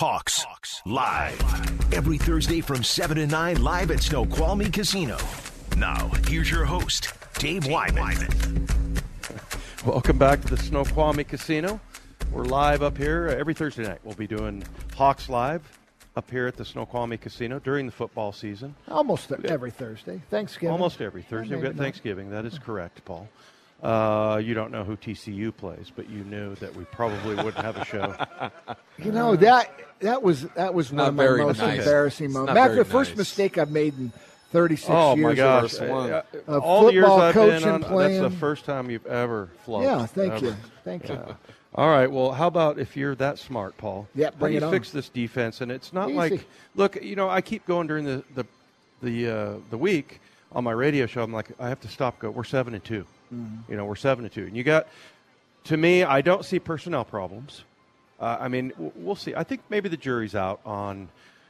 Hawks, live. Every Thursday from 7 to 9, live at Snoqualmie Casino. Now, here's your host, Dave Wyman. Welcome back to the Snoqualmie Casino. We're live up here every Thursday night. We'll be doing Hawks Live up here at the Snoqualmie Casino during the football season. Almost every Thursday. Thanksgiving. Almost every Thursday. We've got not. Thanksgiving. That is correct, Paul. Uh, you don't know who TCU plays, but you knew that we probably wouldn't have a show. You know that that was that was one of my very most nice. embarrassing moments. not That's very the first nice. mistake I've made in 36 oh years. my of- gosh! First. Uh, all the years football I've been coaching, on, that's the first time you've ever flunked. Yeah, thank ever. you, thank you. All right. Well, how about if you're that smart, Paul? Yeah, How bring do it you on. fix this defense? And it's not Easy. like, look, you know, I keep going during the the the uh, the week on my radio show. I'm like, I have to stop. Go. We're seven and 2 Mm-hmm. You know, we're seven and two, and you got. To me, I don't see personnel problems. Uh, I mean, we'll see. I think maybe the jury's out on.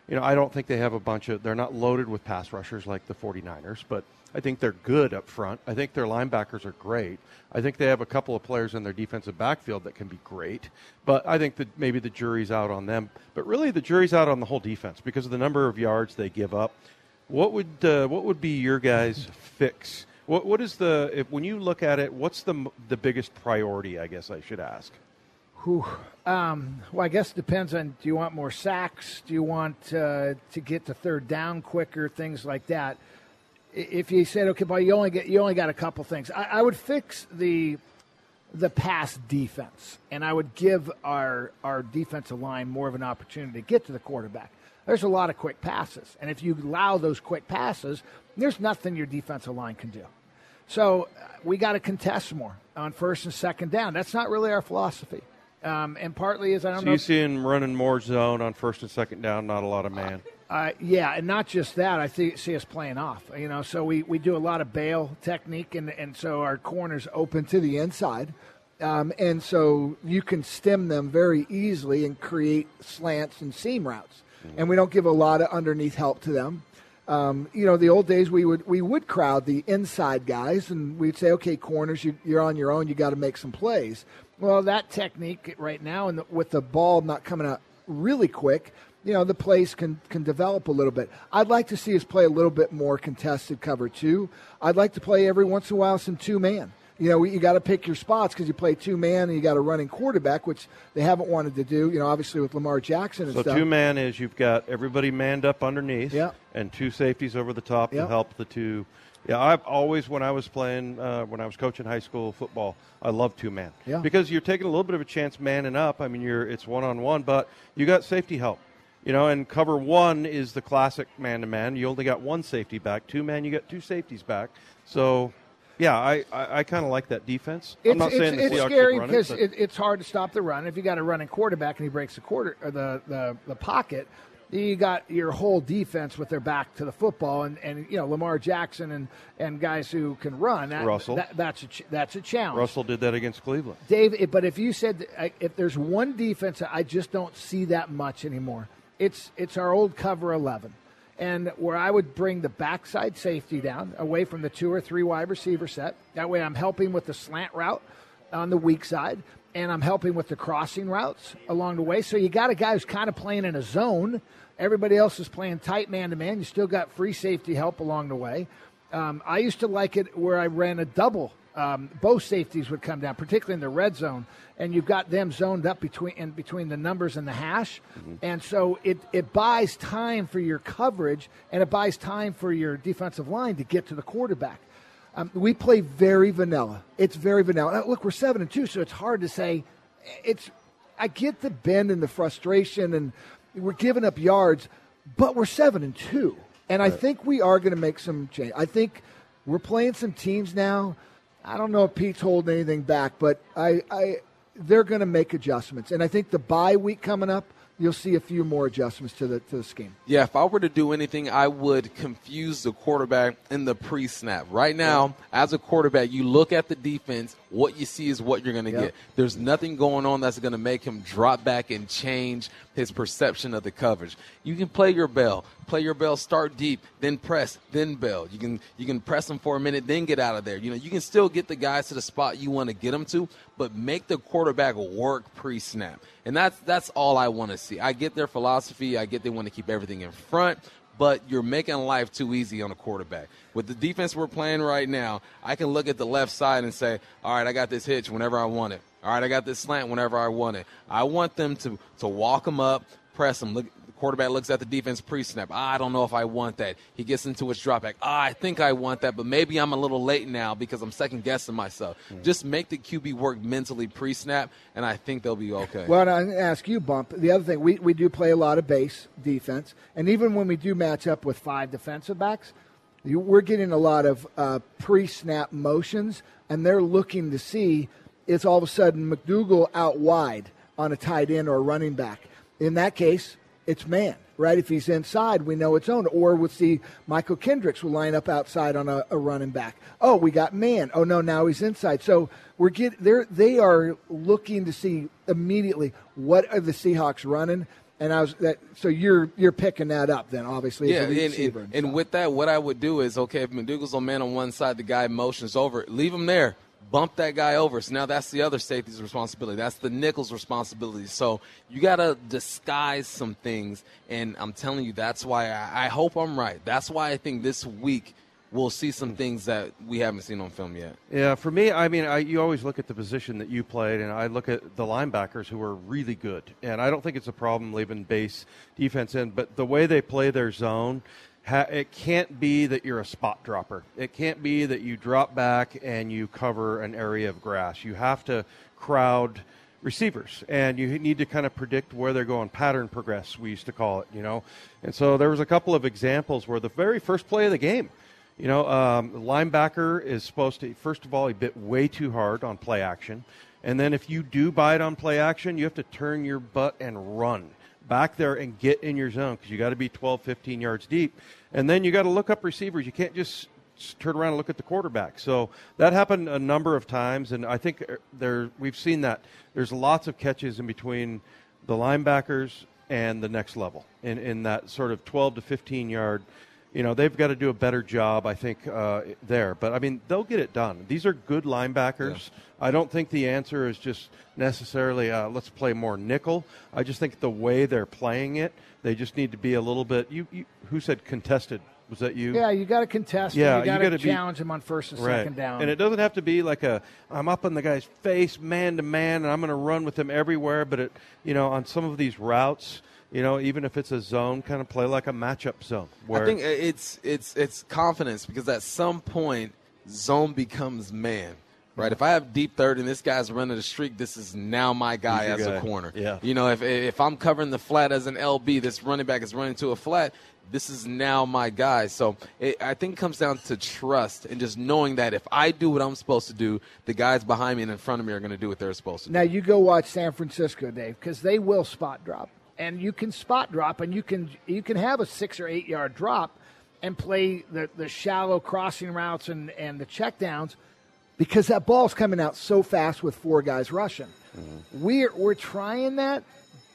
You know, I don't think they have a bunch of. They're not loaded with pass rushers like the 49ers, but I think they're good up front. I think their linebackers are great. I think they have a couple of players in their defensive backfield that can be great. But I think that maybe the jury's out on them. But really, the jury's out on the whole defense because of the number of yards they give up. What would uh, what would be your guys' fix? What what is the if, when you look at it? What's the the biggest priority? I guess I should ask. Whew. Um, well, I guess it depends on do you want more sacks? Do you want uh, to get to third down quicker? Things like that. If you said, okay, well, you only get you only got a couple things, I, I would fix the the pass defense, and I would give our our defensive line more of an opportunity to get to the quarterback. There's a lot of quick passes, and if you allow those quick passes, there's nothing your defensive line can do. So uh, we got to contest more on first and second down. That's not really our philosophy, um, and partly is I don't So know. you see him running more zone on first and second down, not a lot of man. Uh, yeah, and not just that. I see, see us playing off. You know, so we, we do a lot of bail technique, and, and so our corners open to the inside, um, and so you can stem them very easily and create slants and seam routes. And we don't give a lot of underneath help to them. Um, you know, the old days we would we would crowd the inside guys, and we'd say, okay, corners, you, you're on your own. You got to make some plays. Well, that technique right now, and with the ball not coming out really quick, you know, the plays can can develop a little bit. I'd like to see us play a little bit more contested cover two. I'd like to play every once in a while some two man. You know, you got to pick your spots because you play two man and you got a running quarterback, which they haven't wanted to do. You know, obviously with Lamar Jackson and So stuff. two man is you've got everybody manned up underneath, Yeah. and two safeties over the top Yeah. to help the two. Yeah, I've always when I was playing uh, when I was coaching high school football, I love two man Yeah. because you're taking a little bit of a chance manning up. I mean, you're it's one on one, but you got safety help. You know, and cover one is the classic man to man. You only got one safety back. Two man, you got two safeties back. So, yeah, I, I, I kind of like that defense. It's, I'm not it's, saying the it's Seahawks scary run because it, it's hard to stop the run. If you got a running quarterback and he breaks the quarter or the, the, the pocket, you got your whole defense with their back to the football, and, and you know Lamar Jackson and, and guys who can run. That, Russell. that, that's a ch- that's a challenge. Russell did that against Cleveland. Dave, but if you said if there's one defense I just don't see that much anymore, it's it's our old cover eleven, and where I would bring the backside safety down away from the two or three wide receiver set. That way, I'm helping with the slant route on the weak side, and I'm helping with the crossing routes along the way. So you got a guy who's kind of playing in a zone. Everybody else is playing tight man to man. You still got free safety help along the way. Um, I used to like it where I ran a double. Um, both safeties would come down, particularly in the red zone, and you've got them zoned up between in between the numbers and the hash, and so it it buys time for your coverage and it buys time for your defensive line to get to the quarterback. Um, we play very vanilla. It's very vanilla. Now, look, we're seven and two, so it's hard to say. It's I get the bend and the frustration, and we're giving up yards, but we're seven and two, and I think we are going to make some change. I think we're playing some teams now. I don't know if Pete's holding anything back, but I, I they're going to make adjustments, and I think the bye week coming up, you'll see a few more adjustments to the to the scheme. Yeah, if I were to do anything, I would confuse the quarterback in the pre snap. Right now, as a quarterback, you look at the defense what you see is what you're going to Yep. get. There's nothing going on that's going to make him drop back and change his perception of the coverage. You can play your bell, play your bell, start deep, then press, then bell. You can you can press them for a minute, then get out of there. You know, you can still get the guys to the spot you want to get them to, but make the quarterback work pre-snap. And that's that's all I want to see. I get their philosophy. I get they want to keep everything in front but you're making life too easy on a quarterback. With the defense we're playing right now, I can look at the left side and say, all right, I got this hitch whenever I want it. All right, I got this slant whenever I want it. I want them to, to walk them up, press them. Look, quarterback looks at the defense pre-snap. I don't know if I want that. He gets into his drop back. Ah, I think I want that, but maybe I'm a little late now because I'm second guessing myself. Just make the QB work mentally pre-snap, and I think they'll be okay. Well, I'm going to ask you, Bump. The other thing, we, we do play a lot of base defense, and even when we do match up with five defensive backs, you, we're getting a lot of uh, pre-snap motions, and they're looking to see is all of a sudden McDougald out wide on a tight end or a running back. In that case, it's man, right? If he's inside, we know it's owned. Or we'll see Mychal Kendricks will line up outside on a, a running back. Oh, we got man. Oh no, now he's inside. So we're get they're they are looking to see immediately what are the Seahawks running. And I was that so you're you're picking that up then obviously Yeah, and, and, and with that, what I would do is okay if McDougald's on man on one side, the guy motions over, leave him there, bump that guy over. So now that's the other safety's responsibility. That's the nickel's responsibility. So you got to disguise some things, and I'm telling you, that's why I, I hope I'm right. That's why I think this week we'll see some things that we haven't seen on film yet. Yeah, for me, I mean, I, you always look at the position that you played, and I look at the linebackers who are really good. And I don't think it's a problem leaving base defense in, but the way they play their zone, it can't be that you're a spot dropper. It can't be that you drop back and you cover an area of grass. You have to crowd receivers and you need to kind of predict where they're going pattern progress we used to call it you know and so there was a couple of examples where the very first play of the game you know, um, linebacker is supposed to, first of all, he bit way too hard on play action. And then if you do bite on play action, you have to turn your butt and run back there and get in your zone because you got to be 12, 15 yards deep. And then you got to look up receivers. You can't just turn around and look at the quarterback. So that happened a number of times. And I think uh, there, we've seen that. There's lots of catches in between the linebackers and the next level in, in that sort of 12 to 15 yard you know they've got to do a better job i think uh, there but i mean they'll get it done these are good linebackers i don't think the answer is just necessarily uh, let's play more nickel i just think the way they're playing it they just need to be a little bit you, you who said contested was that you yeah, you got to contest. Yeah, him. you you got to gotta be- challenge him on first and second down. and it doesn't have to be like a I'm up in the guy's face man to man and I'm going to run with him everywhere. But it, you know, on some of these routes, you know, even if it's a zone, kind of play like a matchup zone. Where I think uh, it's it's it's confidence because at some point zone becomes man. Right. If I have deep third and this guy's running the streak, this is now my guy He's as your a corner. Yeah. You know, if if I'm covering the flat as an LB, this running back is running to a flat. This is now my guy. So it, I think it comes down to trust and just knowing that if I do what I'm supposed to do, the guys behind me and in front of me are going to do what they're supposed to do. Now you go watch San Francisco, Dave, because they will spot drop, and you can spot drop, and you can you can have a six or eight yard drop, and play the, the shallow crossing routes and and the checkdowns, because that ball's coming out so fast with four guys rushing. Mm-hmm. We're we're trying that,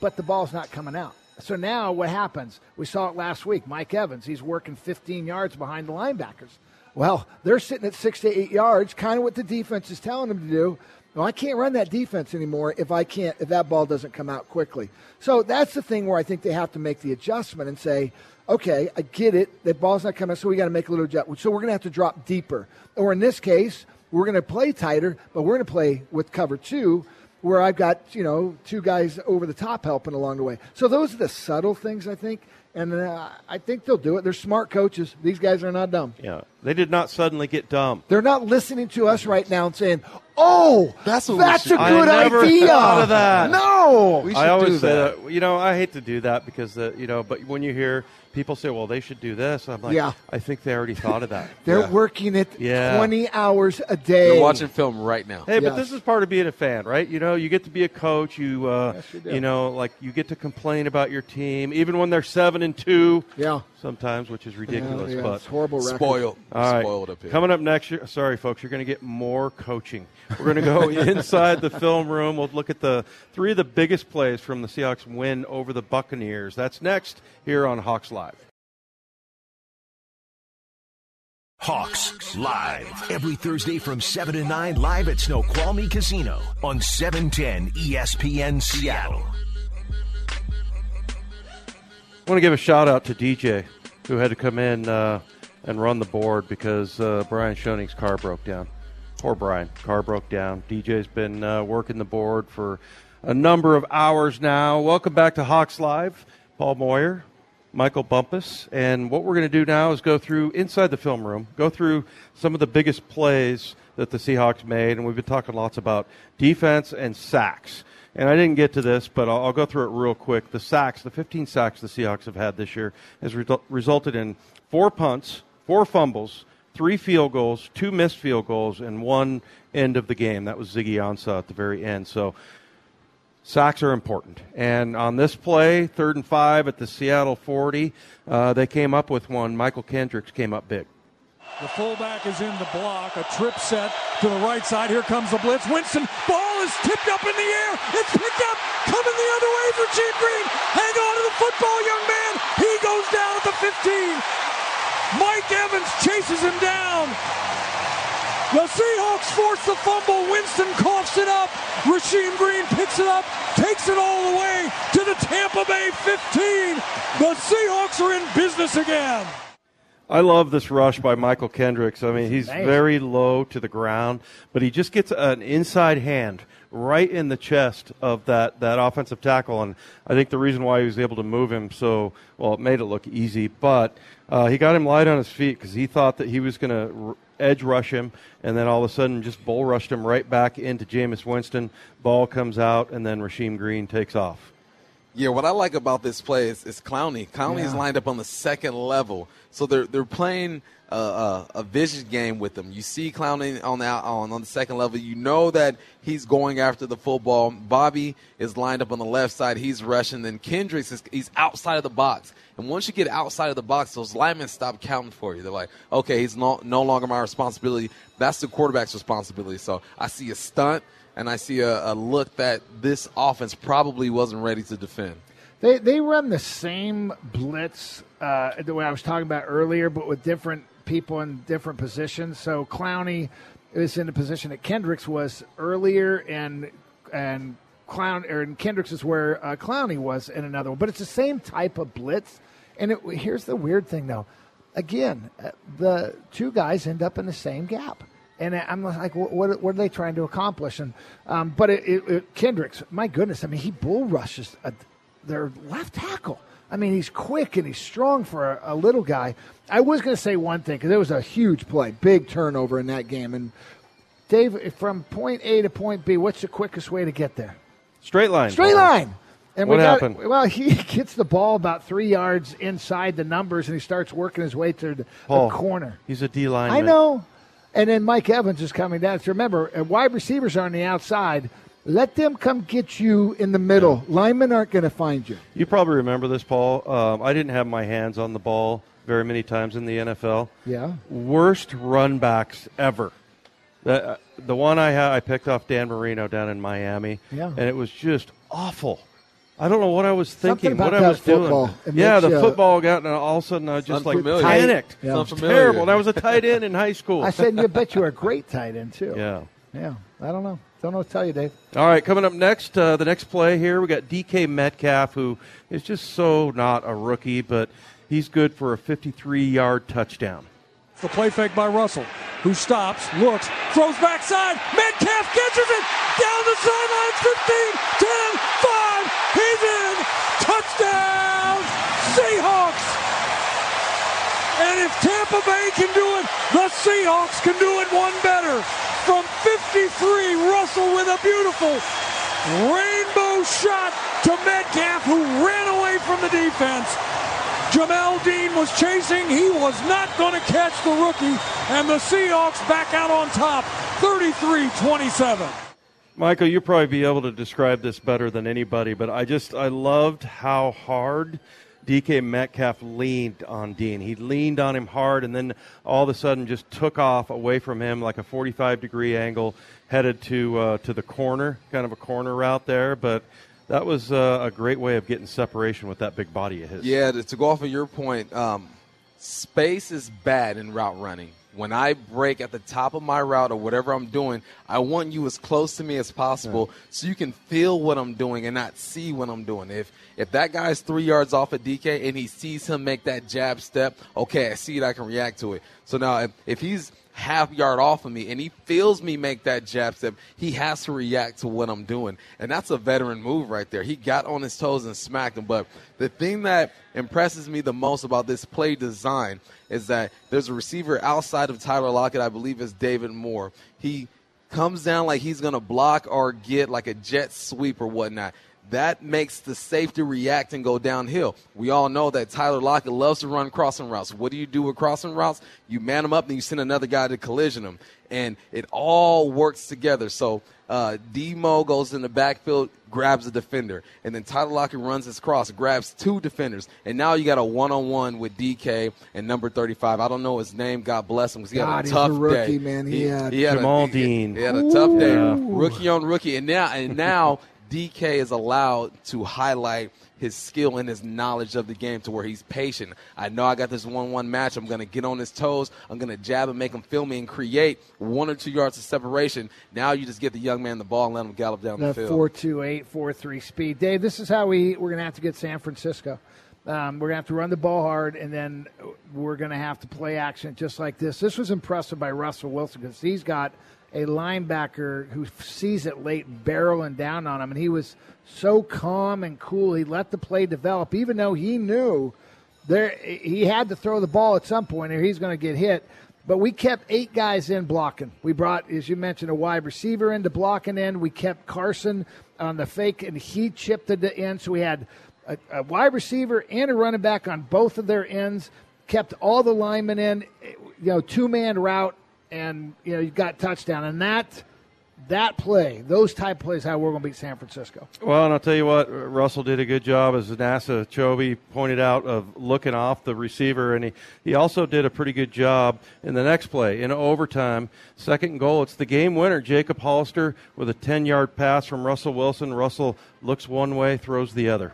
but the ball's not coming out. So now what happens? We saw it last week. Mike Evans, he's working 15 yards behind the linebackers. Well, they're sitting at six to eight yards, kind of what the defense is telling them to do. Well, I can't run that defense anymore if I can't if that ball doesn't come out quickly. So that's the thing where I think they have to make the adjustment and say, okay, I get it. That ball's not coming, so we got to make a little adjustment. So we're going to have to drop deeper, or in this case, we're going to play tighter, but we're going to play with cover two, where I've got you know two guys over the top helping along the way. So those are the subtle things I think, and uh, I think they'll do it. They're smart coaches. These guys are not dumb. yeah, they did not suddenly get dumb. They're not listening to us right now and saying, "Oh, That's what we that's a should- I good never idea." thought of that. No, We I should always do say that. that. You know, I hate to do that because the you know, but when you hear people say, "Well, they should do this," I'm like, Yeah. I think they already thought of that. they're Yeah. working it Yeah. twenty hours a day. They're watching film right now. Hey, but this is part of being a fan, right? You know, you get to be a coach. You, uh, Yes, you you know, like you get to complain about your team, even when they're seven and two. Yeah. Sometimes, which is ridiculous. Yeah, but it's horrible record. Spoiled. all right. Spoiled up here. Coming up next year, sorry, folks, you're going to get more coaching. We're going to go inside the film room. We'll look at the three of the biggest plays from the Seahawks win over the Buccaneers. That's next here on Hawks Live. Hawks Live. Every Thursday from 7 to 9 live at Snoqualmie Casino on E 710 ESPN Seattle. I want to give a shout out to DJ who had to come in uh, and run the board because uh, Brian Schoening's car broke down. Poor Brian, car broke down. DJ's been uh, working the board for a number of hours now. Welcome back to Hawks Live. Paul Moyer, Michael Bumpus, and what we're going to do now is go through inside the film room, go through some of the biggest plays that the Seahawks made, and we've been talking lots about defense and sacks. And I didn't get to this, but I'll, I'll go through it real quick. The sacks, the 15 sacks the Seahawks have had this year, has resu- resulted in four punts, four fumbles, three field goals, two missed field goals, and one end of the game. That was Ziggy Ansah at the very end. So sacks are important. And on this play, third and five at the Seattle 40, uh, they came up with one. Mychal Kendricks came up big. The fullback is in the block. A trip set to the right side. Here comes the blitz. Winston, ball is tipped up in the air. It's picked up. Coming the other way for Gene Green. Hang on to the football, young man. He goes down at the 15. Mike Evans chases him down. The Seahawks force the fumble. Winston coughs it up. Rasheem Green picks it up, takes it all the way to the Tampa Bay 15. The Seahawks are in business again. I love this rush by Mychal Kendricks. I mean, he's very low to the ground, but he just gets an inside hand right in the chest of that, that offensive tackle. And I think the reason why he was able to move him so well, it made it look easy, but uh, he got him light on his feet because he thought that he was going to r- edge rush him, and then all of a sudden just bull rushed him right back into Jameis Winston. Ball comes out, and then Rasheem Green takes off. Yeah, what I like about this play is, is Clowney. Clowney is lined up on the second level, so they're they're playing a, a, a vision game with him. You see Clowney on the on on the second level. You know that he's going after the football. Bobby is lined up on the left side. He's rushing. Then Kendricks is he's outside of the box. And once you get outside of the box, those linemen stop counting for you. They're like, okay, he's no, no longer my responsibility. That's the quarterback's responsibility. So I see a stunt and I see a, a look that this offense probably wasn't ready to defend. They they run the same blitz uh, the way I was talking about earlier, but with different people in different positions. So Clowney is in the position that Kendricks was earlier, and and Clown or and Kendricks is where uh, Clowney was in another one. But it's the same type of blitz. And it, here's the weird thing, though. Again, uh, the two guys end up in the same gap. And I'm like, what, what, are they trying to accomplish? And um, but it, it, it, Kendricks, my goodness, I mean, he bull rushes a, their left tackle. I mean, he's quick and he's strong for a, a little guy. I was going to say one thing because it was a huge play, big turnover in that game. And Dave, from point A to point B, what's the quickest way to get there? Straight line. Straight line. And What we got, happened? Well, he gets the ball about three yards inside the numbers, and he starts working his way to the, Paul, the corner. He's a D line. I know. And then Mike Evans is coming down. So remember, uh, wide receivers are on the outside. Let them come get you in the middle. Linemen aren't going to find you. You probably remember this, Paul. Um, I didn't have my hands on the ball very many times in the NFL. Yeah. Worst run backs ever. The, uh, the one I had, I picked off Dan Marino down in Miami. Yeah. And it was just awful. I don't know what I was thinking, about what I was football. doing. Yeah, the you- football got, and all of a sudden I just like Unfamiliar. panicked. Yeah. It was Unfamiliar. terrible. And I was a tight end in high school. I said, you bet you were a great tight end, too. yeah. Yeah. I don't know. Don't know what to tell you, Dave. All right, coming up next, uh, the next play here, we got DK Metcalf, who is just so not a rookie, but he's good for a 53 yard touchdown. The play fake by Russell, who stops, looks, throws backside. Metcalf catches it down the sidelines 15, 10, 5. He's in. Touchdown, Seahawks. And if Tampa Bay can do it, the Seahawks can do it one better. From 53, Russell with a beautiful rainbow shot to Metcalf, who ran away from the defense. Jamel Dean was chasing. He was not going to catch the rookie. And the Seahawks back out on top, 33 27. Michael, you'll probably be able to describe this better than anybody, but I just, I loved how hard DK Metcalf leaned on Dean. He leaned on him hard, and then all of a sudden just took off away from him like a 45 degree angle, headed to uh, to the corner, kind of a corner route there. But that was uh, a great way of getting separation with that big body of his. Yeah, to, go off of your point, um, space is bad in route running. When I break at the top of my route or whatever I'm doing, I want you as close to me as possible yeah. so you can feel what I'm doing and not see what I'm doing. If if that guy's three yards off of DK and he sees him make that jab step, okay, I see it, I can react to it. So now if, if he's half yard off of me and he feels me make that jab step, he has to react to what I'm doing. And that's a veteran move right there. He got on his toes and smacked him. But the thing that impresses me the most about this play design is that there's a receiver outside of Tyler Lockett, I believe is David Moore. He comes down like he's going to block or get like a jet sweep or whatnot that makes the safety react and go downhill. We all know that Tyler Lockett loves to run crossing routes. What do you do with crossing routes? You man them up and you send another guy to collision them. And it all works together. So uh, Demo goes in the backfield, grabs a defender. And then Tyler Lockett runs his cross, grabs two defenders. And now you got a one on one with DK and number 35. I don't know his name. God bless him because he God, had a tough a rookie, day. Man. He, he had, he had Jamel a, Dean. He, he had a tough day. Rookie on rookie. And now, and now DK is allowed to highlight his skill and his knowledge of the game to where he's patient. I know I got this one-one match. I'm going to get on his toes. I'm going to jab and make him feel me and create one or two yards of separation. Now you just get the young man the ball and let him gallop down the, the field. Four two eight four three speed. Dave, this is how we we're going to have to get San Francisco. Um, we're going to have to run the ball hard, and then we're going to have to play action just like this. This was impressive by Russell Wilson because he's got – a linebacker who sees it late barreling down on him, and he was so calm and cool. He let the play develop, even though he knew there he had to throw the ball at some point or he's going to get hit. But we kept eight guys in blocking. We brought, as you mentioned, a wide receiver into blocking in. We kept Carson on the fake, and he chipped it in. So we had a, a wide receiver and a running back on both of their ends. Kept all the linemen in. You know, two man route and you know you got touchdown, and that that play, those type plays, how we're going to beat San Francisco. Well, and I'll tell you what, Russell did a good job, as NASA Chobe pointed out, of looking off the receiver, and he, he also did a pretty good job in the next play in overtime, second goal. It's the game winner, Jacob Hollister, with a 10 yard pass from Russell Wilson. Russell looks one way, throws the other.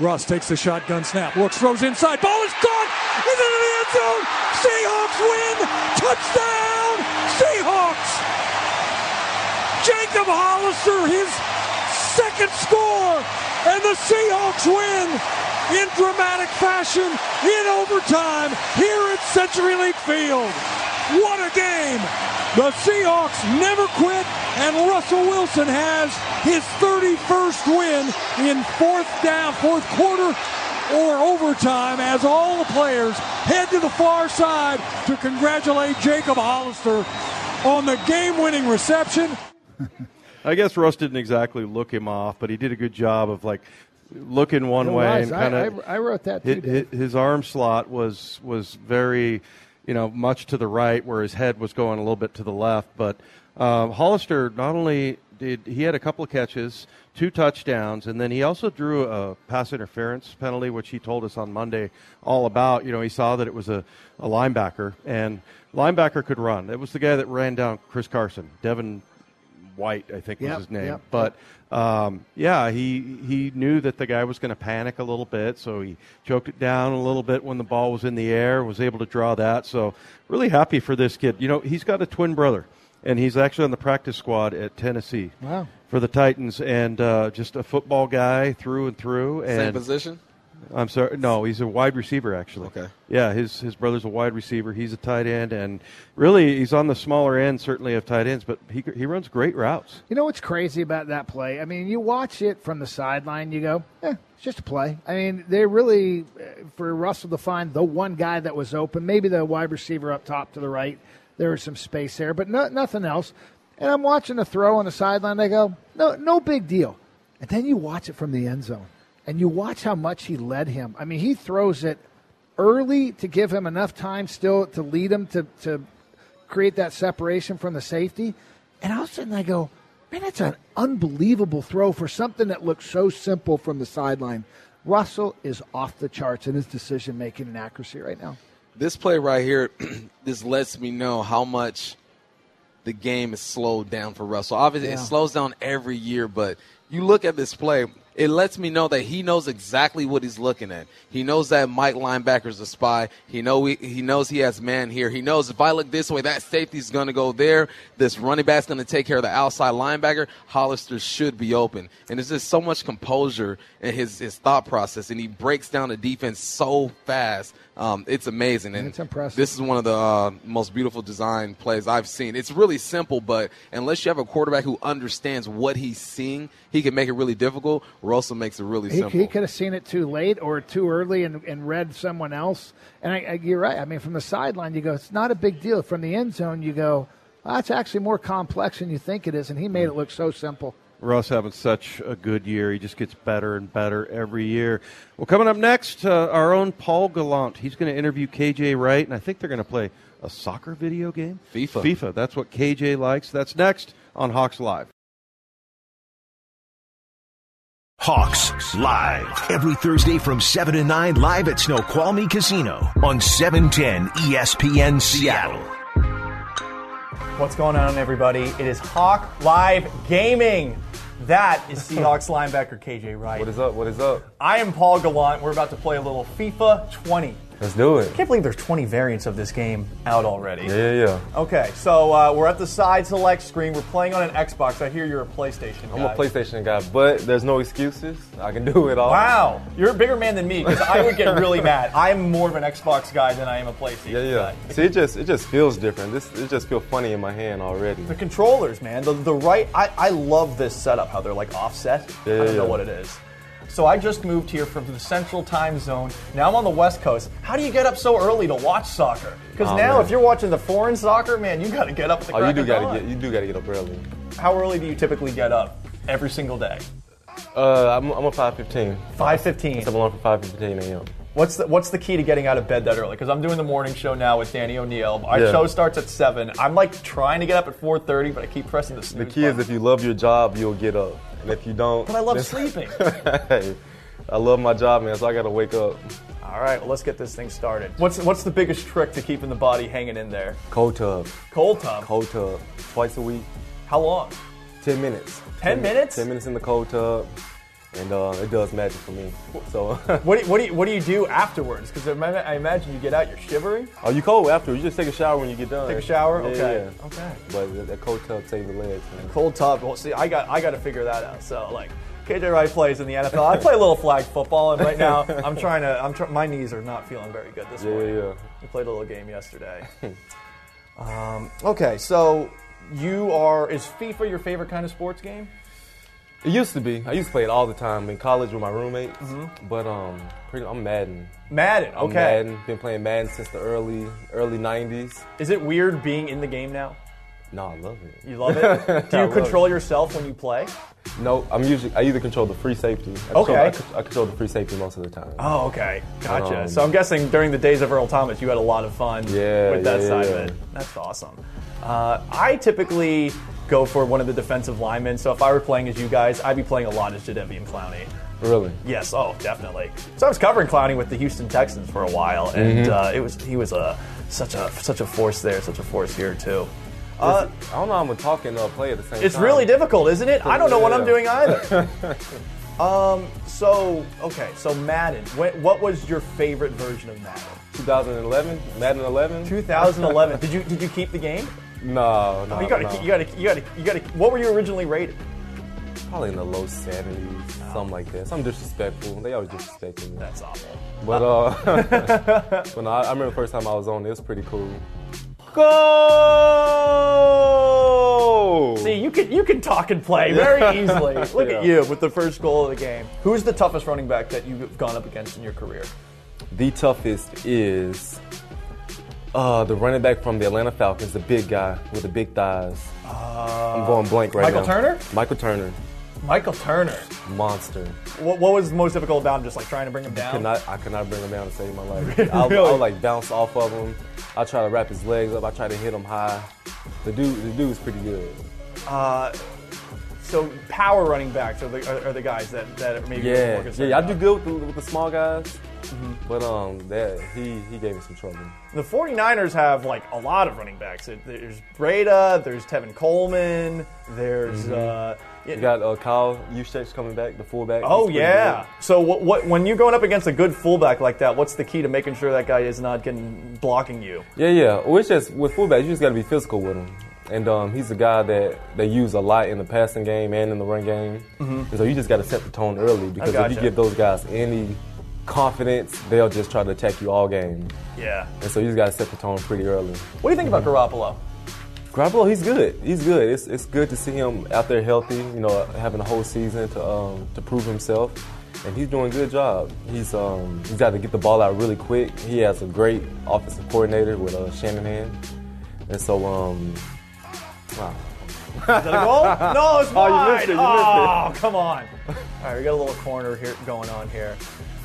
Russ takes the shotgun snap, looks, throws inside, ball is caught, is it in the end zone? Seahawks win, touchdown, Seahawks! Jacob Hollister, his second score, and the Seahawks win in dramatic fashion in overtime here at CenturyLink Field. What a game! The Seahawks never quit, and Russell Wilson has his 31st win in fourth down, fourth quarter or overtime as all the players head to the far side to congratulate Jacob Hollister on the game-winning reception. I guess Russ didn't exactly look him off, but he did a good job of like looking one it way was. and kind of. I, I, I, wrote that too. His, his, arm slot was was very, you know, much to the right, where his head was going a little bit to the left. But um, Hollister not only did he had a couple of catches, two touchdowns, and then he also drew a pass interference penalty, which he told us on Monday all about. You know, he saw that it was a, a linebacker, and linebacker could run. It was the guy that ran down Chris Carson, Devin White, I think yep, was his name. Yep, but um, yeah, he he knew that the guy was going to panic a little bit, so he choked it down a little bit when the ball was in the air. Was able to draw that. So really happy for this kid. You know, he's got a twin brother, and he's actually on the practice squad at Tennessee. Wow. For the Titans, and uh, just a football guy through and through. And Same position. I'm sorry. No, he's a wide receiver actually. Okay. Yeah, his his brother's a wide receiver. He's a tight end, and really he's on the smaller end certainly of tight ends, but he he runs great routes. You know what's crazy about that play? I mean, you watch it from the sideline, you go, eh, it's just a play. I mean, they really uh, for Russell to find the one guy that was open, maybe the wide receiver up top to the right. There was some space there, but no, nothing else. And I'm watching the throw on the sideline. I go, no, no big deal. And then you watch it from the end zone and you watch how much he led him. I mean, he throws it early to give him enough time still to lead him to, to create that separation from the safety. And all of a sudden I go, man, that's an unbelievable throw for something that looks so simple from the sideline. Russell is off the charts in his decision making and accuracy right now. This play right here, this lets me know how much the game is slowed down for Russell. Obviously, Yeah. it slows down every year, but you look at this play, it lets me know that he knows exactly what he's looking at. He knows that Mike linebacker's a spy. He know he, he knows he has man here. He knows if I look this way, that safety's going to go there. This running back's going to take care of the outside linebacker. Hollister should be open, and there's just so much composure in his his thought process, and he breaks down the defense so fast. Um, it's amazing, and It's impressive. This is one of the uh, most beautiful design plays I've seen. It's really simple, but unless you have a quarterback who understands what he's seeing, he can make it really difficult. Russell makes it really He, simple. he could have seen it too late or too early and, and read someone else. And I, I, you're right. I mean, from the sideline, you go, it's not a big deal. From the end zone, you go, well, that's actually more complex than you think it is. And he made it look so simple. Russ having such a good year. He just gets better and better every year. Well, coming up next, uh, our own Paul Gallant. He's going to interview KJ Wright, and I think they're going to play a soccer video game. FIFA. FIFA. That's what KJ likes. That's next on Hawks Live. Hawks Live. Every Thursday from 7 to 9 live at Snoqualmie Casino on E 710 ESPN Seattle. What's going on, everybody? It is Hawk Live Gaming. That is Seahawks linebacker KJ Wright. What is up? What is up? I am Paul Gallant. We're about to play a little FIFA 20. Let's do it. I can't believe there's 20 variants of this game out already. Yeah, yeah, yeah. Okay, so uh, we're at the side select screen. We're playing on an Xbox. I hear you're a PlayStation guy. I'm a PlayStation guy, but there's no excuses. I can do it all. Wow, you're a bigger man than me because I would get really mad. I'm more of an Xbox guy than I am a PlayStation Yeah, yeah. guy. See, it just it just feels different. This it just feels funny in my hand already. The controllers, man. The, the right. I, I love this setup, how they're like offset. Yeah, I don't yeah, know what it is. So I just moved here from the central time zone. Now I'm on the west coast. How do you get up so early to watch soccer? Because Oh, now man. if you're watching the foreign soccer, man, you got to get up at the Oh, you do gotta get you do gotta get up early. How early do you typically get up every single day? Uh, I'm, I'm a 5:15. 5:15. I'm on for 5:15 a.m. What's the What's the key to getting out of bed that early? Because I'm doing the morning show now with Danny O'Neill. Our Yeah. show starts at seven. I'm like trying to get up at 4:30, but I keep pressing the The key is if you love your job, you'll get up, and if you don't, But I love then- sleeping. hey, I love my job, man. So I gotta wake up. All right, well, let's get this thing started. What's What's the biggest trick to keeping the body hanging in there? Cold tub, Cold tub. cold tub, twice a week, How long? 10 minutes. 10 minutes? 10 minutes in the cold tub, and uh, it does magic for me. So, What do, you, what do you What do you do afterwards? Because I imagine you get out, you're shivering. are you cold after? You just take a shower when you get done. Take a shower. Yeah, okay. yeah. Okay. But that- cold tub saved the legs, man. Cold tub. Well, see, I got I got to figure that out. So like. KJ Wright plays in the NFL. I play a little flag football, and right now I'm trying to. I'm try, my knees are not feeling very good this Yeah, morning. yeah, yeah. We played a little game yesterday. um, okay, so you are is FIFA your favorite kind of sports game? It used to be. I used to play it all the time in college with my roommates. Mm-hmm. But um, pretty, I'm Madden. Madden. I'm Okay. Madden. Been playing Madden since the early early '90s. Is it weird being in the game now? No, I love it. You love it. Do you control yourself when you play? No, I'm usually I either control the free safety. I Okay. Control, I, con- I control the free safety most of the time. Oh, okay. Gotcha. Um, so I'm guessing during the days of Earl Thomas, you had a lot of fun Yeah, with that yeah, side yeah. of it. That's awesome. Uh, I typically go for one of the defensive linemen. So if I were playing as you guys, I'd be playing a lot as Jadeveon Clowney. Really? Yes, oh, definitely. So I was covering Clowney with the Houston Texans for a while, and Mm-hmm. uh, it was he was a such a such a force there, such a force here too. Uh, I don't know how I'm gonna talk and uh, play at the same It's time. really difficult, isn't it? I don't know what I'm doing either. um. So okay. So Madden. What, what was your favorite version of Madden? 2011, Madden 11. 2011. did you did you keep the game? No, no, You got to no. you got to you got to you got to. What were you originally rated? Probably in the low 70s, something like that. Something disrespectful. They always disrespecting me. That's awful. But uh, but no, I, I remember the first time I was on. It was pretty cool. Go! See, you can you can talk and play very easily. Look at you with the first goal of the game. Who's the toughest running back that you've gone up against in your career? The toughest is uh, the running back from the Atlanta Falcons, the big guy with the big thighs. I'm going blank right now. Michael now. Turner? Michael Turner, Michael Turner. monster. What, what was most difficult about him? Just like trying to bring him down. Could not, I could not bring him down to save my life. I'll, Really? I'll like bounce off of him. I try to wrap his legs up. I try to hit him high. The dude, the dude's pretty good. Uh, so power running backs are the, are, are the guys that, that maybe more Yeah, concerned yeah, I do good with the, with the small guys, Mm-hmm. but um, that he he gave me some trouble. The 49ers have like a lot of running backs. It- There's Breida, there's Tevin Coleman, there's uh, You got uh, Kyle Juszczyk coming back, the fullback. Oh yeah. So what, what when you're going up against a good fullback like that, what's the key to making sure that guy is not getting blocking you? Yeah, yeah. Well, it's just with fullbacks, you just got to be physical with him. And um, he's a guy that they use a lot in the passing game and in the run game. And so you just got to set the tone early because if you give those guys any confidence, they'll just try to attack you all game. Yeah. And so you just got to set the tone pretty early. What do you think about Garoppolo? Garoppolo, he's good. He's good. It's, it's good to see him out there healthy. You know, having a whole season to um, to prove himself, and he's doing a good job. He's um, he's got to get the ball out really quick. He has a great offensive coordinator with uh, Shanahan, and so um, wow. Is that a goal? no, it's Oh, you wide. missed it, you missed it. oh, come on. All right, we got a little corner here going on here.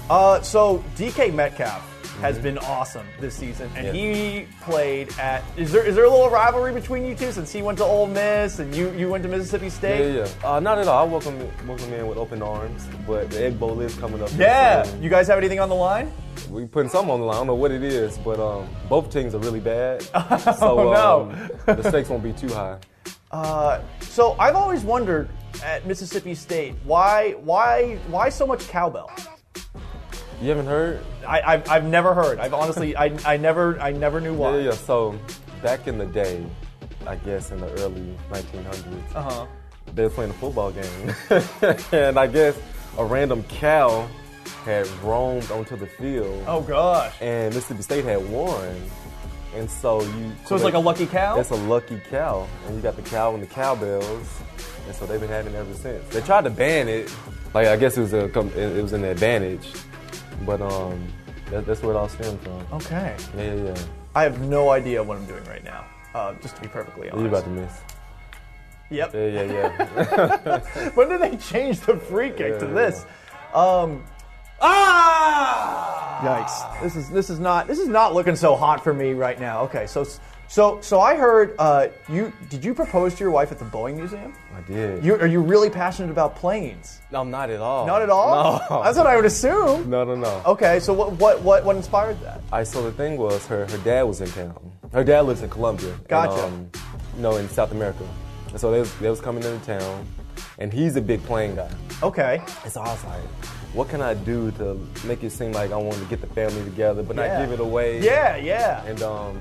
Uh, so DK Metcalf has been awesome this season, and Yeah. he played at. Is there is there a little rivalry between you two since he went to Ole Miss and you you went to Mississippi State? yeah, yeah. Uh, not at all. I welcome welcome in with open arms, but the Egg Bowl is coming up. Yeah. You guys have anything on the line? we putting something on the line. I don't know what it is, but um, both teams are really bad. so Oh, no. um, the stakes won't be too high. Uh, so I've always wondered at Mississippi State why why why so much cowbell. You haven't heard? I, I've, I've never heard. I've honestly I, I never I never knew why. Yeah, yeah. So back in the day, I guess in the early 1900s, Uh-huh. they were playing a football game, and I guess a random cow had roamed onto the field, Oh gosh. and Mississippi State had won, and so you. So it's like a lucky cow. It's a lucky cow, and you got the cow and the cowbells, and so they've been having it ever since. They tried to ban it, like I guess it was a it it was an advantage, but um, that, that's where it all stemmed from. Okay. Yeah, yeah, yeah. I have no idea what I'm doing right now. Uh, just to be perfectly honest. You about to miss? Yep. Yeah, yeah, yeah. when did they change the free kick to Yeah. this? Um, ah! Yikes! This is this is not this is not looking so hot for me right now. Okay, so so so I heard uh, you did you propose to your wife at the Boeing Museum? I did. You are you really passionate about planes? No, not at all. Not at all. No. That's what I would assume. No, no, no. Okay, so what what what, what inspired that? I so the thing was her her dad was in town. Her dad lives in Colombia. and, Gotcha. um, you know, in South America. And so they was, they was coming into town, and he's a big plane guy. Okay. And so I was like, what can I do to make it seem like I want to get the family together, but Yeah. not give it away? Yeah, yeah. And um,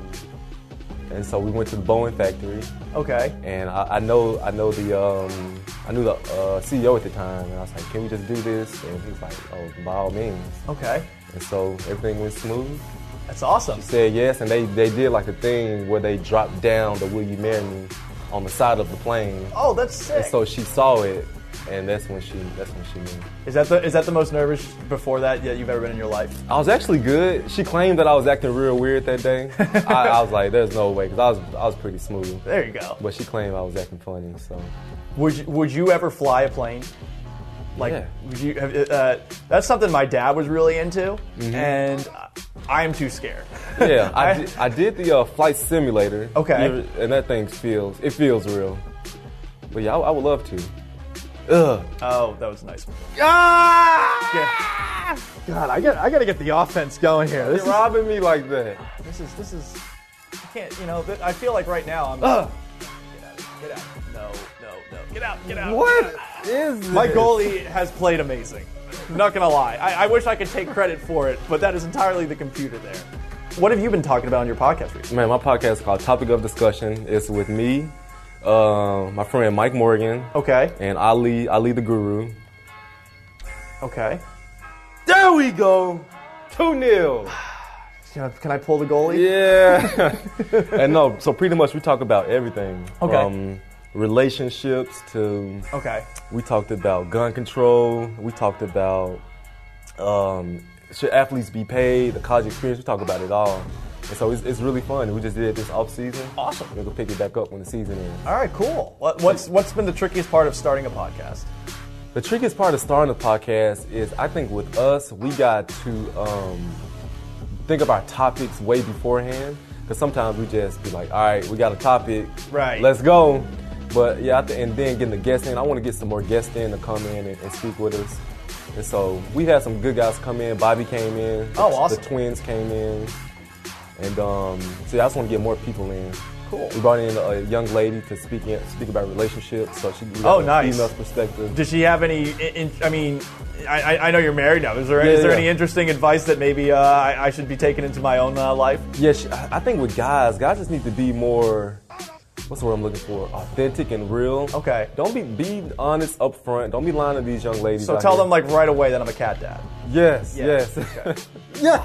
and so we went to the Boeing factory, Okay. and I, I know I know the um, I knew the uh, CEO at the time, and I was like, can we just do this? And he was like, oh, by all means. Okay. And so everything went smooth. That's awesome. Said yes, and they, they did like a thing where they dropped down the "Will you marry me" on the side of the plane. Oh, that's sick. And so she saw it, and that's when she that's when she knew. is that the is that the most nervous before that that you've ever been in your life? I was actually good. She claimed that I was acting real weird that day. I, I was like, "There's no way," because I was I was pretty smooth. There you go. But she claimed I was acting funny. So Would you, would you ever fly a plane? Like, Yeah. would you? have- Uh, that's something my dad was really into, Mm-hmm. and I am too scared. yeah, I, did, I did the uh, flight simulator. Okay. And that thing feels it feels real. But yeah, I, I would love to. Ugh. Oh, that was nice. Ah! God, I got I got to get the offense going here. This You're is, robbing me like that. this is this is. I can't. You know, I feel like right now I'm. Get out! Get out! No, no, no! Get out! Get out! What is this? My goalie has played amazing. Not gonna lie. I, I wish I could take credit for it, but that is entirely the computer there. What have you been talking about on your podcast recently? Man, my podcast is called Topic of Discussion. It's with me, uh, my friend Mike Morgan, Okay. and Ali Ali the Guru. Okay. There we go. 2 0. Can I, can I pull the goalie? Yeah. and no, so pretty much we talk about everything. Okay. From relationships to, Okay. we talked about gun control. We talked about um, should athletes be paid, the college experience. We talk about it all. And so it's, it's really fun. We just did it this off season. Awesome. We'll pick it back up when the season ends. All right. Cool. What, what's what's been the trickiest part of starting a podcast? The trickiest part of starting a podcast is I think with us, we got to um, think of our topics way beforehand. Because sometimes we just be like, all right, we got a topic. Right. Let's go. But yeah, and then getting the guests in. I want to get some more guests in to come in and, and speak with us. And so we had some good guys come in. Bobby came in. Oh, awesome. The twins came in. And um, so I just want to get more people in. Cool. We brought in a young lady to speak in, speak about relationships, so she can Oh, a nice. female's perspective. Does she have any? In, I mean, I, I- I know you're married now. Is there, Yeah, is there yeah. any interesting advice that maybe uh, I, I should be taking into my own uh, life? Yeah, she, I think with guys, guys just need to be more. What's the word I'm looking for? Authentic and real. Okay. Don't be be honest up front. Don't be lying to these young ladies. So tell here. them like right away that I'm a cat dad. Yes, Yeah, yes. okay. yeah.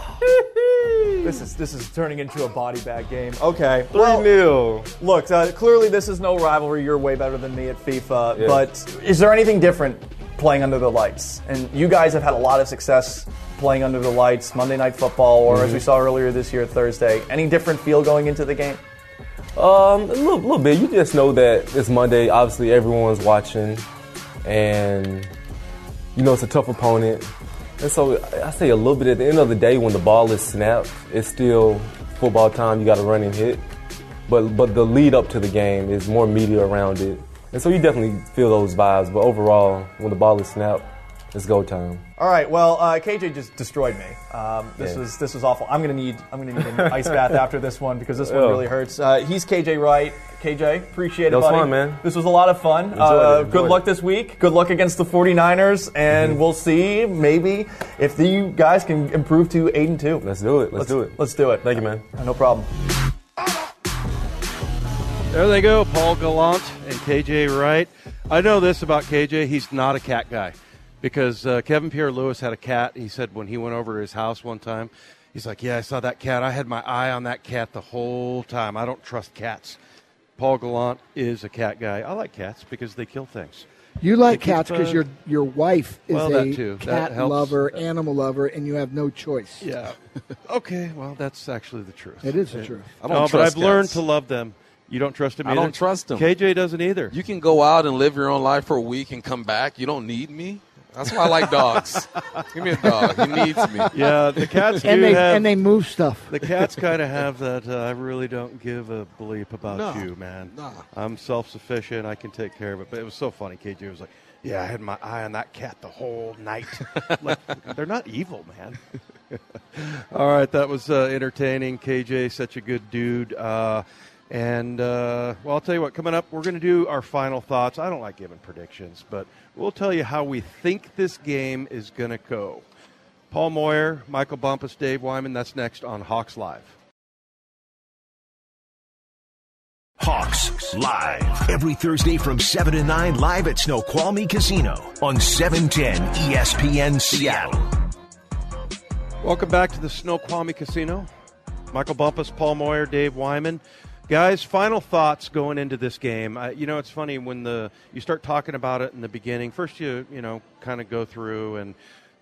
This is this is turning into a body bag game. Okay. Three Well, nil. look, uh, clearly this is no rivalry. You're way better than me at FIFA. Yeah. But is there anything different playing under the lights? And you guys have had a lot of success playing under the lights, Monday Night Football, or Mm-hmm. as we saw earlier this year, Thursday. Any different feel going into the game? Um, a little, little bit. You just know that it's Monday. Obviously, everyone's watching, and you know it's a tough opponent. And so I say a little bit. At the end of the day, when the ball is snapped, it's still football time. You got to run and hit. But but the lead up to the game is more media around it, and so you definitely feel those vibes. But overall, when the ball is snapped, it's go time. All right. Well, uh, KJ just destroyed me. Um, this Yeah. was this was awful. I'm gonna need I'm gonna need an ice bath after this one because this one Yeah. really hurts. Uh, he's KJ Wright. KJ, appreciate it, That was buddy. fun, man. This was a lot of fun. Enjoyed Uh, it, good luck this week. Good luck against the 49ers, and we'll see maybe if you guys can improve to eight and two. Let's do it. Let's, do it. Let's do it. Thank you, man. No problem. There they go, Paul Gallant and KJ Wright. I know this about KJ. He's not a cat guy because uh, Kevin Pierre-Louis had a cat. He said when he went over to his house one time, he's like, Yeah, I saw that cat. I had my eye on that cat the whole time. I don't trust cats. Paul Gallant is a cat guy. I like cats because they kill things. You like They keep, cats because your your wife is well, a that too. Cat helps. lover, animal lover, and you have no choice. Yeah. okay, well, that's actually the truth. It is the truth. I don't no, but I've learned to love them. You don't trust him I don't trust 'em. KJ doesn't either. You can go out and live your own life for a week and come back. You don't need me. That's why I like dogs. Give me a dog. He needs me. yeah, the cats do And they have and they move stuff. The cats kind of have that. Uh, I really don't give a bleep about No, you, man. no. I'm self-sufficient. I can take care of it. But it was so funny. KJ was like, "Yeah, I had my eye on that cat the whole night." like, they're not evil, man. All right, that was uh, entertaining. KJ, such a good dude. Uh, and uh, well, I'll tell you what. Coming up, we're going to do our final thoughts. I don't like giving predictions, but we'll tell you how we think this game is going to go. Paul Moyer, Michael Bumpus, Dave Wyman. That's next on Hawks Live. Hawks live every Thursday from 7 to 9 live at Snoqualmie Casino on E 710 ESPN Seattle. Welcome back to the Snoqualmie Casino. Michael Bumpus, Paul Moyer, Dave Wyman. Guys, final thoughts going into this game. Uh, you know, it's funny when the you start talking about it in the beginning. First, you you know kind of go through and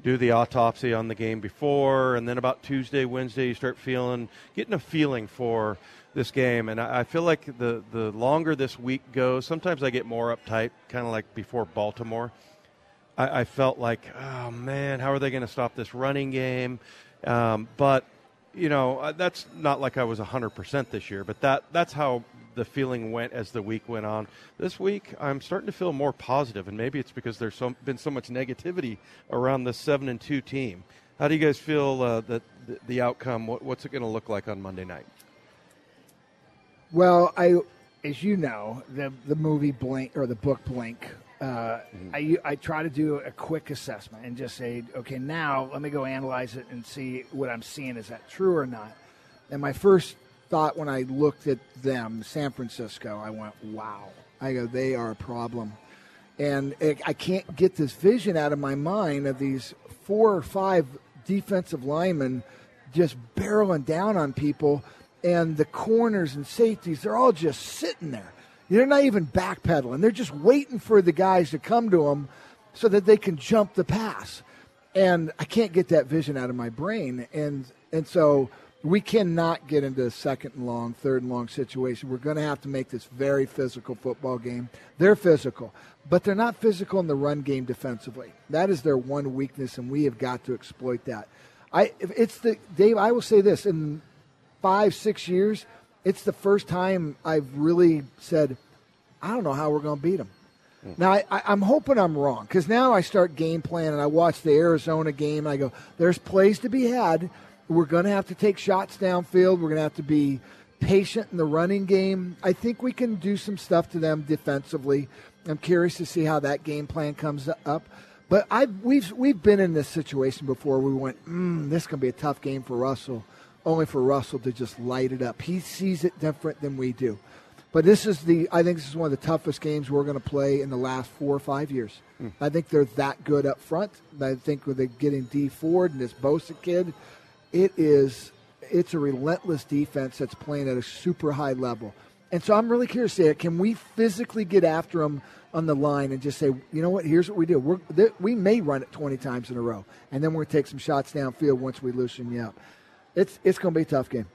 do the autopsy on the game before, and then about Tuesday, Wednesday, you start feeling getting a feeling for this game. And I, I feel like the the longer this week goes, sometimes I get more uptight, kind of like before Baltimore. I, I felt like, oh man, how are they going to stop this running game? Um, but you know, uh, that's not like I was hundred percent this year, but that that's how the feeling went as the week went on. This week, I'm starting to feel more positive, and maybe it's because there's so, been so much negativity around this seven and two team. How do you guys feel uh, that the, the outcome? What, what's it going to look like on Monday night? Well, I, as you know, the the movie Blink or the book Blink. Uh, I I try to do a quick assessment and just say, okay, now let me go analyze it and see what I'm seeing. Is that true or not? And my first thought when I looked at them, San Francisco, I went, wow. I go, they are a problem. And it, I can't get this vision out of my mind of these four or five defensive linemen just barreling down on people, and the corners and safeties, they're all just sitting there. They're not even backpedaling. They're just waiting for the guys to come to them so that they can jump the pass. And I can't get that vision out of my brain. And and so we cannot get into a second and long, third and long situation. We're going to have to make this very physical football game. They're physical, but they're not physical in the run game defensively. That is their one weakness, and we have got to exploit that. I it's the Dave. I will say this in five six years, it's the first time I've really said I don't know how we're going to beat them. Now I, I'm hoping I'm wrong because now I start game plan and I watch the Arizona game and I go, there's plays to be had. We're going to have to take shots downfield. We're going to have to be patient in the running game. I think we can do some stuff to them defensively. I'm curious to see how that game plan comes up. But I we've we've been in this situation before. We went, mm, this is going to be a tough game for Russell, only for Russell to just light it up. He sees it different than we do. But this is the I think this is one of the toughest games we're going to play in the last four or five years. Hmm. I think they're that good up front. I think with the getting Dee Ford and this Bosa kid, it is it's a relentless defense that's playing at a super high level. And so I'm really curious to see can we physically get after them on the line and just say, you know what, here's what we do. We're, th- we may run it 20 times in a row, and then we're going to take some shots downfield once we loosen you up. It's, it's going to be a tough game.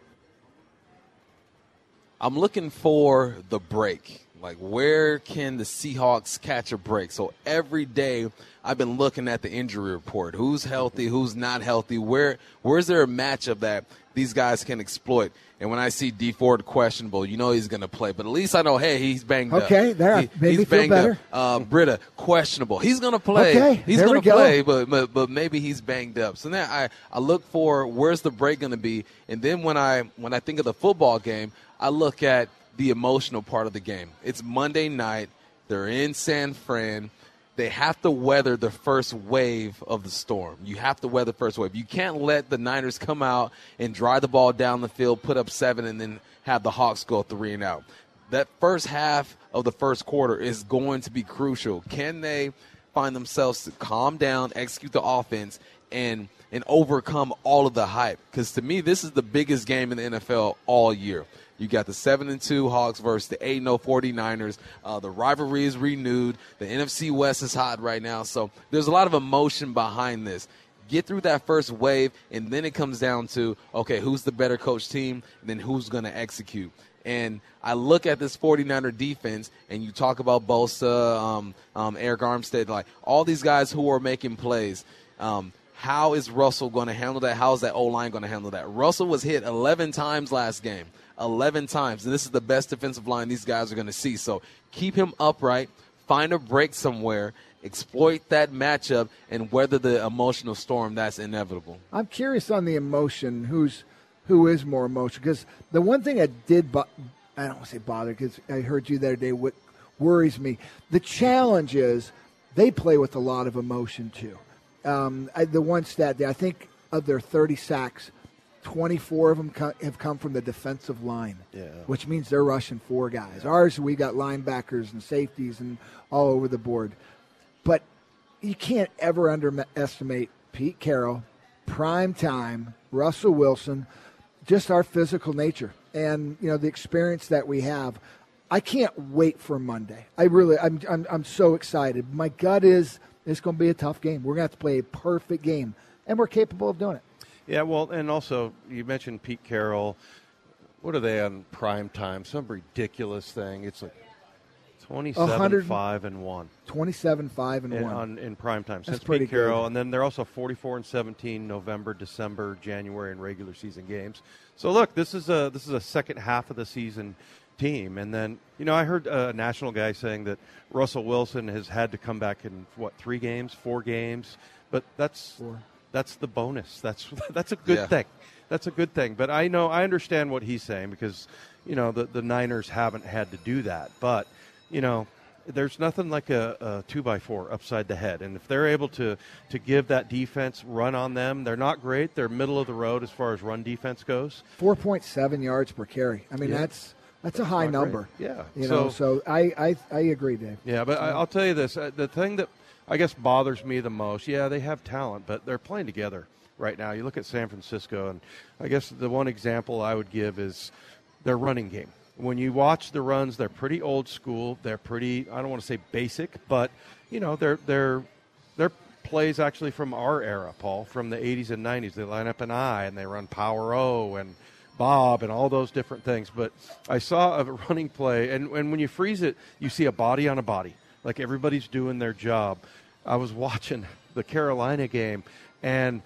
I'm looking for the break. Like, where can the Seahawks catch a break? So every day, I've been looking at the injury report. Who's healthy? Who's not healthy? Where Where's there a matchup that these guys can exploit? And when I see Dee Ford questionable, you know he's going to play. But at least I know, hey, he's banged up. Okay, there, He- made he's banged better. Up. Uh, Breida questionable. He's going to play. Okay, he's going to go. play, but, but but maybe he's banged up. So now I, I look for where's the break going to be, and then when I when I think of the football game, I look at the emotional part of the game. It's Monday night. They're in San Fran. They have to weather the first wave of the storm. You have to weather the first wave. You can't let the Niners come out and drive the ball down the field, put up seven, and then have the Hawks go three and out. That first half of the first quarter is going to be crucial. Can they find themselves to calm down, execute the offense, and and overcome all of the hype? Because to me, this is the biggest game in the NFL all year. You got the seven and two Hawks versus the eight and 0 49ers. Uh, the rivalry is renewed. The NFC West is hot right now, so there's a lot of emotion behind this. Get through that first wave, and then it comes down to okay, who's the better coach team, then who's going to execute. And I look at this 49er defense, and you talk about Bosa, um, um, Arik Armstead, like all these guys who are making plays. Um, how is Russell going to handle that? How is that O line going to handle that? Russell was hit 11 times last game. 11 times. And this is the best defensive line these guys are going to see. So keep him upright, find a break somewhere, exploit that matchup, and weather the emotional storm that's inevitable. I'm curious on the emotion. Who's who is more emotional? Because the one thing that did, bo- I don't want to say bother, because I heard you the other day. What worries me, the challenge is they play with a lot of emotion too. Um, I, the one stat there, I think of their 30 sacks, 24 of them co- have come from the defensive line, Yeah. which means they're rushing four guys. Ours, we got linebackers and safeties and all over the board. But you can't ever underestimate Pete Carroll, prime time, Russell Wilson, just our physical nature and you know the experience that we have. I can't wait for Monday. I really, I'm, I'm, I'm so excited. My gut is it's going to be a tough game. We're going to have to play a perfect game, and we're capable of doing it. Yeah, well, and also you mentioned Pete Carroll. What are they on prime time? Some ridiculous thing. It's like 27, 5 and 1 27 5 and in, 1. on, in prime time since pretty Pete Carroll. good. And then they're also 44 and 17 November, December, January, and regular season games. So look, this is a this is a second half of the season team. And then you know I heard a national guy saying that Russell Wilson has had to come back in what three games, four games, but that's Four. that's the bonus. That's that's a good Yeah. thing. That's a good thing. But I know I understand what he's saying because you know the the Niners haven't had to do that. But you know there's nothing like a, a two by four upside the head, and if they're able to to give that defense run on them, they're not great. They're middle of the road as far as run defense goes. 4.7 yards per carry. I mean, Yeah. that's that's a high not great. number. Yeah. You know, so I, I, I agree, Dave. Yeah, but I, I'll tell you this: uh, the thing that I guess bothers me the most, yeah, they have talent, but they're playing together right now. You look at San Francisco, and I guess the one example I would give is their running game. When you watch the runs, they're pretty old school. They're pretty I don't want to say basic, but you know they're they're they're plays actually from our era, Paul, from the 80s and 90s. They line up an I and they run power O and Bob and all those different things. But I saw a running play, and, and when you freeze it, you see a body on a body, like everybody's doing their job. I was watching the Carolina game, and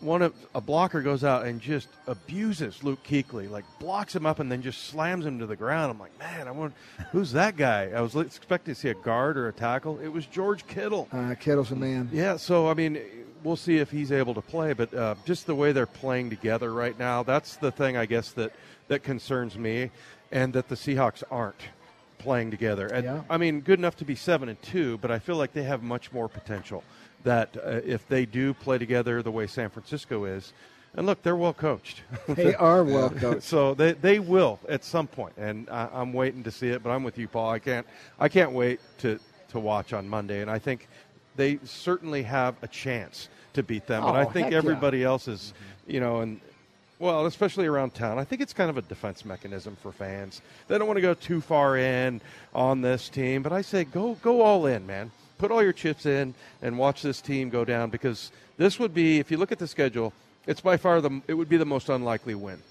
one of a blocker goes out and just abuses Luke Kuechly, like blocks him up and then just slams him to the ground. I'm like, man, I want who's that guy? I was expecting to see a guard or a tackle. It was George Kittle. Uh, Kittle's a man. Yeah, so I mean, we'll see if he's able to play, but uh, just the way they're playing together right now, that's the thing I guess that that concerns me, and that the Seahawks aren't playing together. And Yeah. I mean, good enough to be seven and two, but I feel like they have much more potential. That uh, if they do play together the way San Francisco is, and look, they're well coached. They are well coached. so they, they will at some point, and I, I'm waiting to see it. But I'm with you, Paul. I can't I can't wait to to watch on Monday, and I think they certainly have a chance to beat them. but I Oh, think heck yeah. everybody else is, you know, and well, especially around town. I think it's kind of a defense mechanism for fans. They don't want to go too far in on this team, but I say go go all in, man. Put all your chips in and watch this team go down because this would be, if you look at the schedule, it's by far the it would be the most unlikely win.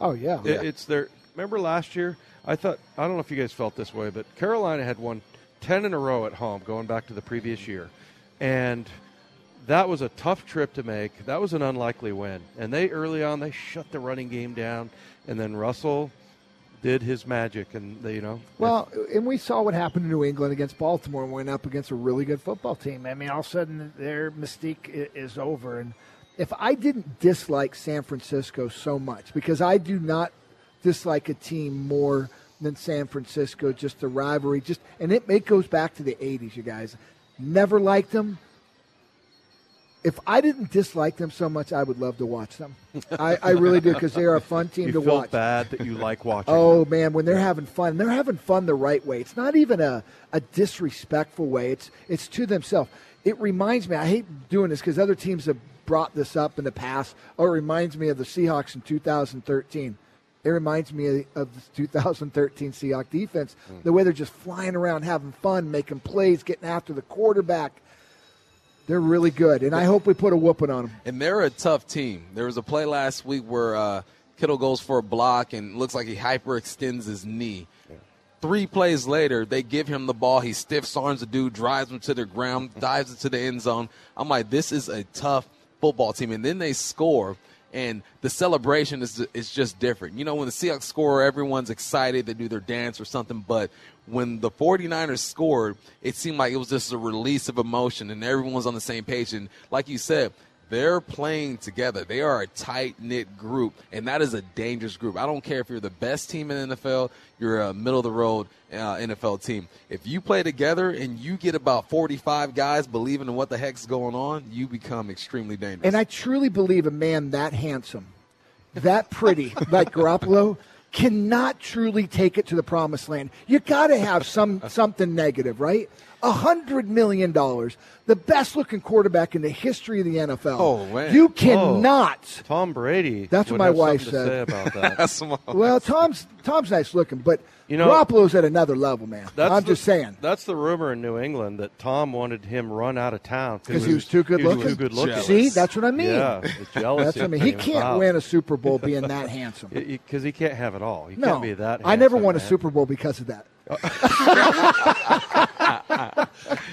Oh yeah. It- it's their. Remember last year? I thought I don't know if you guys felt this way, but Carolina had won ten in a row at home, going back to the previous year, and that was a tough trip to make. That was an unlikely win, and they early on they shut the running game down, and then Russell did his magic, and they, you know. Well, and we saw what happened in New England against Baltimore and went up against a really good football team. I mean, all of a sudden their mystique is over. And if I didn't dislike San Francisco so much, because I do not dislike a team more than San Francisco, just the rivalry, just and it, it goes back to the '80s. You guys never liked them. If I didn't dislike them so much, I would love to watch them. I, I really do because they are a fun team you to feel watch. bad that you like watching. Oh man, when they're having fun, they're having fun the right way. It's not even a, a disrespectful way. It's it's to themselves. It reminds me. I hate doing this because other teams have brought this up in the past. Or it reminds me of the Seahawks in 2013. It reminds me of, of the 2013 Seahawks defense. Hmm. The way they're just flying around, having fun, making plays, getting after the quarterback. They're really good, and I hope we put a whooping on them. And they're a tough team. There was a play last week where uh, Kittle goes for a block and looks like he hyperextends his knee. Three plays later, they give him the ball. He stiff arms the dude, drives him to the ground, dives into the end zone. I'm like, this is a tough football team. And then they score, and the celebration is is just different. You know, when the Seahawks score, everyone's excited. They do their dance or something. But when the 49ers scored, it seemed like it was just a release of emotion, and everyone was on the same page. And like you said, they're playing together. They are a tight knit group, and that is a dangerous group. I don't care if you're the best team in the NFL, you're a middle of the road uh, NFL team. If you play together and you get about 45 guys believing in what the heck's going on, you become extremely dangerous. And I truly believe a man that handsome, that pretty, like Garoppolo, cannot truly take it to the promised land. You got to have some something negative, right? A hundred million dollars, the best looking quarterback in the history of the NFL. Oh, man. You cannot. Tom Brady. That's what my have wife something to said. say about that. Well, Tom's Tom's nice looking, but You know- Garoppolo's at another level, man. That's I'm the- just saying. That's the rumor in New England that Tom wanted him run out of town Because he was too good looking. Too good looking. See, that's what I mean. Yeah, the jealousy That's what I mean. He can't win a Super Bowl being that handsome. because he can't have it all. He No, can't be that. I never won a man. Super Bowl because of that.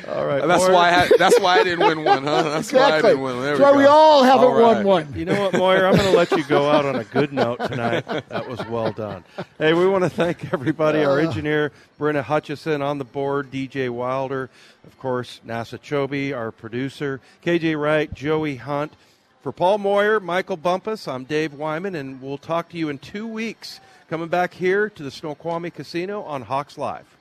All right, that's Moyer. why I, that's why I didn't win one, huh? That's why I didn't win. There That's we why go. we all haven't All right. won one. You know what, Moyer? I'm going to let you go out on a good note tonight. That was well done. Hey, we want to thank everybody. Our uh. engineer, Brenna Hutchison, on the board, DJ Wilder, of course, NASA Chobe, our producer, KJ Wright, Joey Hunt. For Paul Moyer, Michael Bumpus, I'm Dave Wyman, and we'll talk to you in two weeks. Coming back here to the Snoqualmie Casino on Hawks Live.